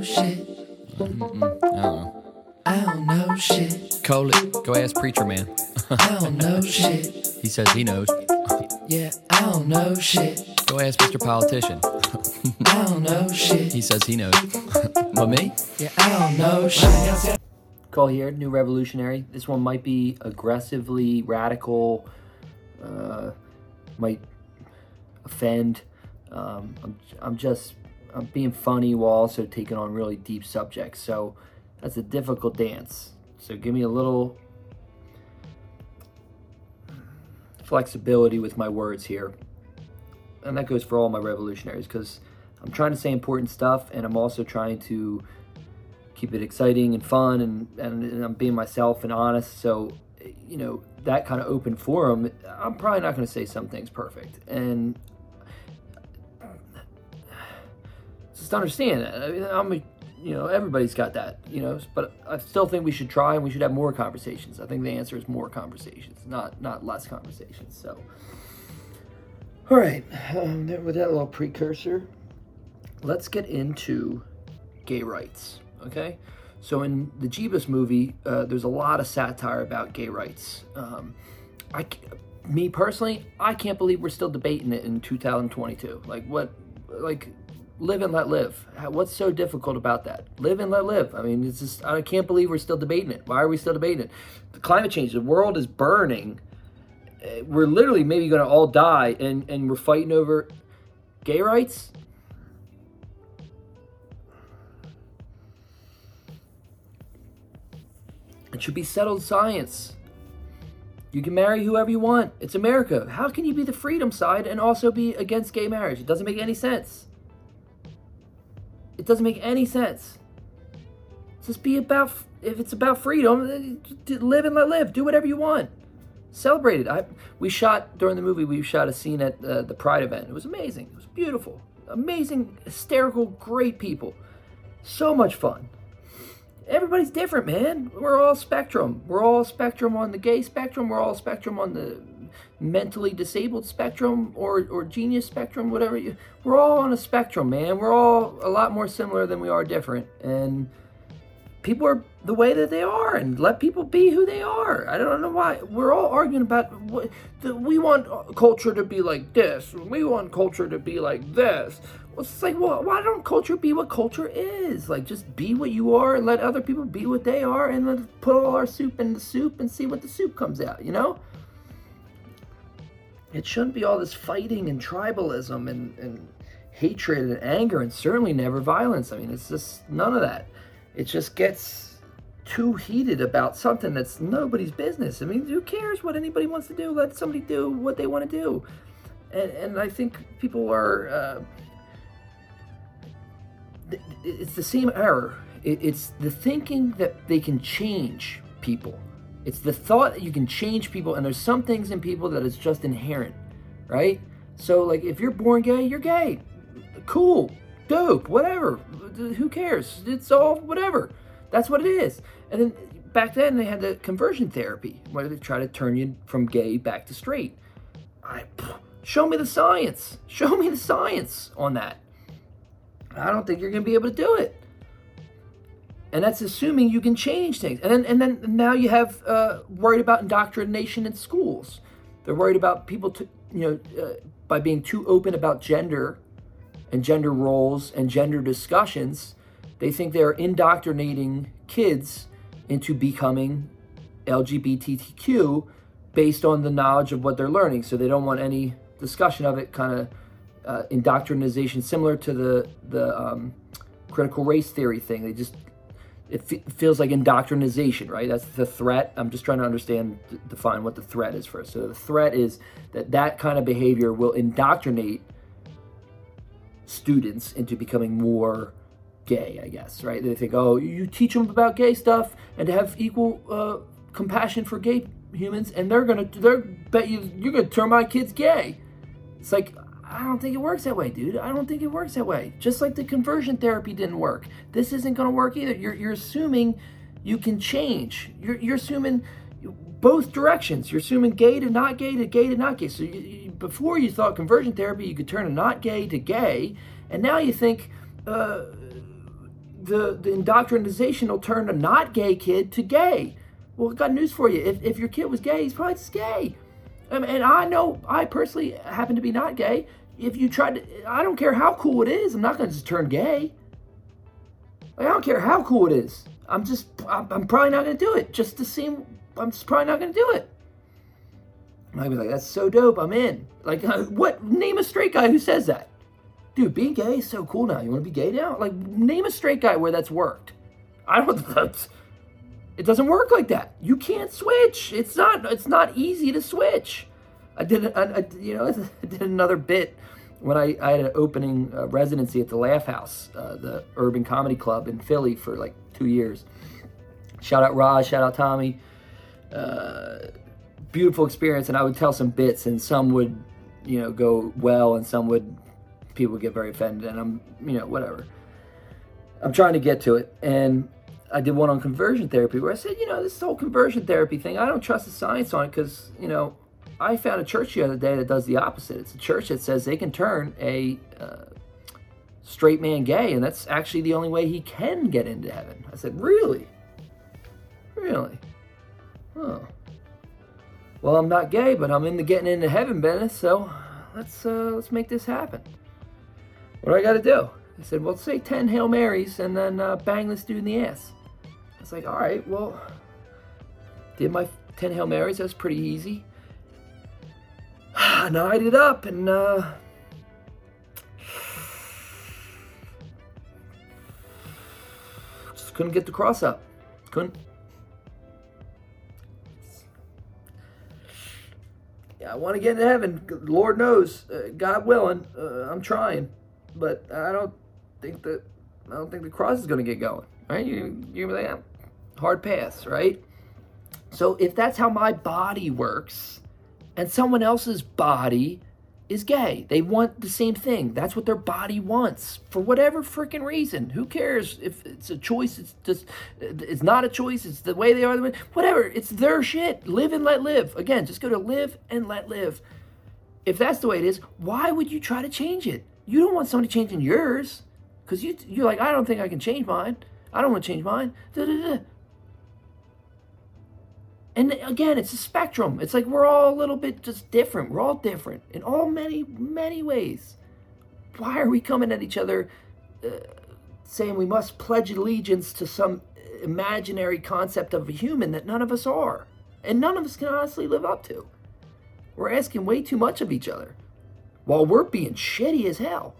know shit. I don't know. I don't know shit. Call it. Go ask Preacher Man. I don't know shit. he says he knows. Yeah, I don't know shit. Go ask Mr. Politician. I don't know shit. He says he knows. but me? Yeah, I don't know shit. Coley here, New Revolutionary. This one might be aggressively radical, uh, might offend. Um, I'm, I'm just I'm being funny while also taking on really deep subjects. So that's a difficult dance. So give me a little flexibility with my words here. And that goes for all my revolutionaries because I'm trying to say important stuff and I'm also trying to keep it exciting and fun and, and, and I'm being myself and honest. So, you know, that kind of open forum, I'm probably not going to say some things perfect. And just understand that. I mean, I'm a, you know, everybody's got that, you know, but I still think we should try and we should have more conversations. I think the answer is more conversations, not not less conversations. So, all right, um, with that little precursor, let's get into gay rights. Okay, so in the Jeebus movie, uh, there's a lot of satire about gay rights. Um, I, me personally, I can't believe we're still debating it in 2022. Like what, like live and let live. What's so difficult about that? Live and let live. I mean, it's just I can't believe we're still debating it. Why are we still debating it? The climate change, the world is burning. Uh, We're literally maybe going to all die, and and we're fighting over gay rights. It should be settled science. You can marry whoever you want. It's America. How can you be the freedom side and also be against gay marriage? It doesn't make any sense. It doesn't make any sense. Just be about, if it's about freedom, live and let live. Do whatever you want. Celebrate it. I, we shot, during the movie, we shot a scene at uh, the Pride event. It was amazing. It was beautiful. Amazing, hysterical, great people. So much fun everybody's different, man. We're all spectrum. We're all spectrum on the gay spectrum. We're all spectrum on the mentally disabled spectrum or, or genius spectrum, whatever. You, we're all on a spectrum, man. We're all a lot more similar than we are different. And people are the way that they are and let people be who they are. I don't know why. We're all arguing about what the, we want culture to be like this. We want culture to be like this. Well, it's like, well, why don't culture be what culture is? Like, just be what you are and let other people be what they are and then put all our soup in the soup and see what the soup comes out, you know? It shouldn't be all this fighting and tribalism and, and hatred and anger and certainly never violence. I mean, it's just none of that. It just gets too heated about something that's nobody's business. I mean, who cares what anybody wants to do? Let somebody do what they want to do. And, and I think people are. Uh, it's the same error. It's the thinking that they can change people. It's the thought that you can change people, and there's some things in people that is just inherent, right? So, like, if you're born gay, you're gay. Cool, dope, whatever. Who cares? It's all whatever. That's what it is. And then back then they had the conversion therapy where they try to turn you from gay back to straight. I show me the science. Show me the science on that. I don't think you're going to be able to do it. And that's assuming you can change things. And then, and then now you have uh, worried about indoctrination in schools. They're worried about people, to, you know, uh, by being too open about gender and gender roles and gender discussions, they think they're indoctrinating kids into becoming LGBTQ based on the knowledge of what they're learning. So they don't want any discussion of it, kind of uh, indoctrination, similar to the the um, critical race theory thing. They just it fe- feels like indoctrination, right? That's the threat. I'm just trying to understand, define what the threat is first. So the threat is that that kind of behavior will indoctrinate students into becoming more gay, I guess, right? They think, oh, you teach them about gay stuff and to have equal uh, compassion for gay humans, and they're gonna, they're bet you, you're gonna turn my kids gay. It's like, I don't think it works that way, dude. I don't think it works that way. Just like the conversion therapy didn't work, this isn't gonna work either. You're, you're assuming you can change. You're, you're assuming both directions. You're assuming gay to not gay to gay to not gay. So you, you, before you thought conversion therapy, you could turn a not gay to gay, and now you think uh, the, the indoctrination will turn a not gay kid to gay. Well, I got news for you. If, if your kid was gay, he's probably just gay. And I know I personally happen to be not gay. If you tried to, I don't care how cool it is, I'm not going to just turn gay. I don't care how cool it is. I'm just, I'm, probably not going to do it just to seem, I'm just probably not going to do it. I'd be like, that's so dope. I'm in. Like, uh, what? Name a straight guy who says that. Dude, being gay is so cool now. You want to be gay now? Like, name a straight guy where that's worked. I don't. That's, it doesn't work like that. You can't switch. It's not. It's not easy to switch. I did. I, I, you know, I did another bit when I, I had an opening uh, residency at the Laugh House, uh, the Urban Comedy Club in Philly for like two years. Shout out Raj. Shout out Tommy. Uh, beautiful experience, and I would tell some bits, and some would, you know, go well, and some would people would get very offended, and I'm, you know, whatever. I'm trying to get to it, and I did one on conversion therapy where I said, you know, this whole conversion therapy thing, I don't trust the science on it because, you know, I found a church the other day that does the opposite. It's a church that says they can turn a uh, straight man gay, and that's actually the only way he can get into heaven. I said, really? Really? Huh. Well, I'm not gay, but I'm into getting into heaven, Bennett. So let's uh, let's make this happen. What do I got to do? I said, well, say ten Hail Marys and then uh, bang this dude in the ass. I was like, all right, well, did my ten Hail Marys. That was pretty easy. Nied it up and uh, just couldn't get the cross up. Couldn't. Yeah, I want to get into heaven. Lord knows, uh, God willing, uh, I'm trying, but I don't think that I don't think the cross is going to get going. Right? You you like, hard pass, right? So if that's how my body works, and someone else's body is gay, they want the same thing. That's what their body wants for whatever freaking reason. Who cares if it's a choice? It's just it's not a choice. It's the way they are. Whatever. It's their shit. Live and let live. Again, just go to live and let live. If that's the way it is, why would you try to change it? You don't want somebody changing yours because you you're like I don't think I can change mine. I don't want to change mine. Da-da-da. And again, it's a spectrum. It's like we're all a little bit just different. We're all different in all many, many ways. Why are we coming at each other uh, saying we must pledge allegiance to some imaginary concept of a human that none of us are? And none of us can honestly live up to. We're asking way too much of each other while we're being shitty as hell.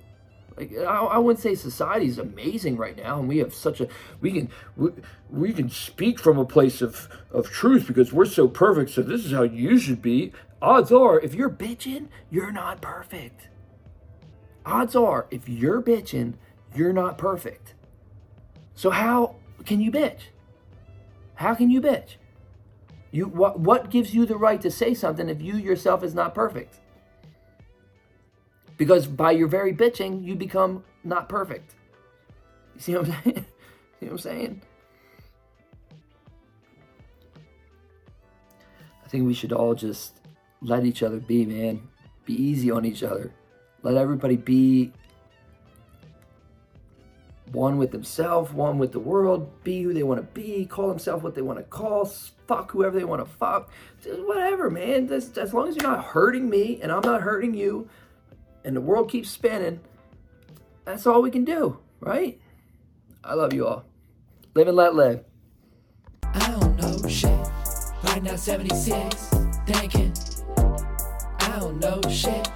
I wouldn't say society is amazing right now, and we have such a we can we, we can speak from a place of of truth because we're so perfect. So this is how you should be. Odds are, if you're bitching, you're not perfect. Odds are, if you're bitching, you're not perfect. So how can you bitch? How can you bitch? You what what gives you the right to say something if you yourself is not perfect? Because by your very bitching, you become not perfect. You see what I'm saying? see what I'm saying? I think we should all just let each other be, man. Be easy on each other. Let everybody be one with themselves, one with the world, be who they want to be, call themselves what they want to call, fuck whoever they want to fuck. Just whatever, man. Just, as long as you're not hurting me and I'm not hurting you and the world keeps spinning, that's all we can do, right? I love you all. Live and let live. I don't know shit. Right now, 76, thinking. I don't know shit.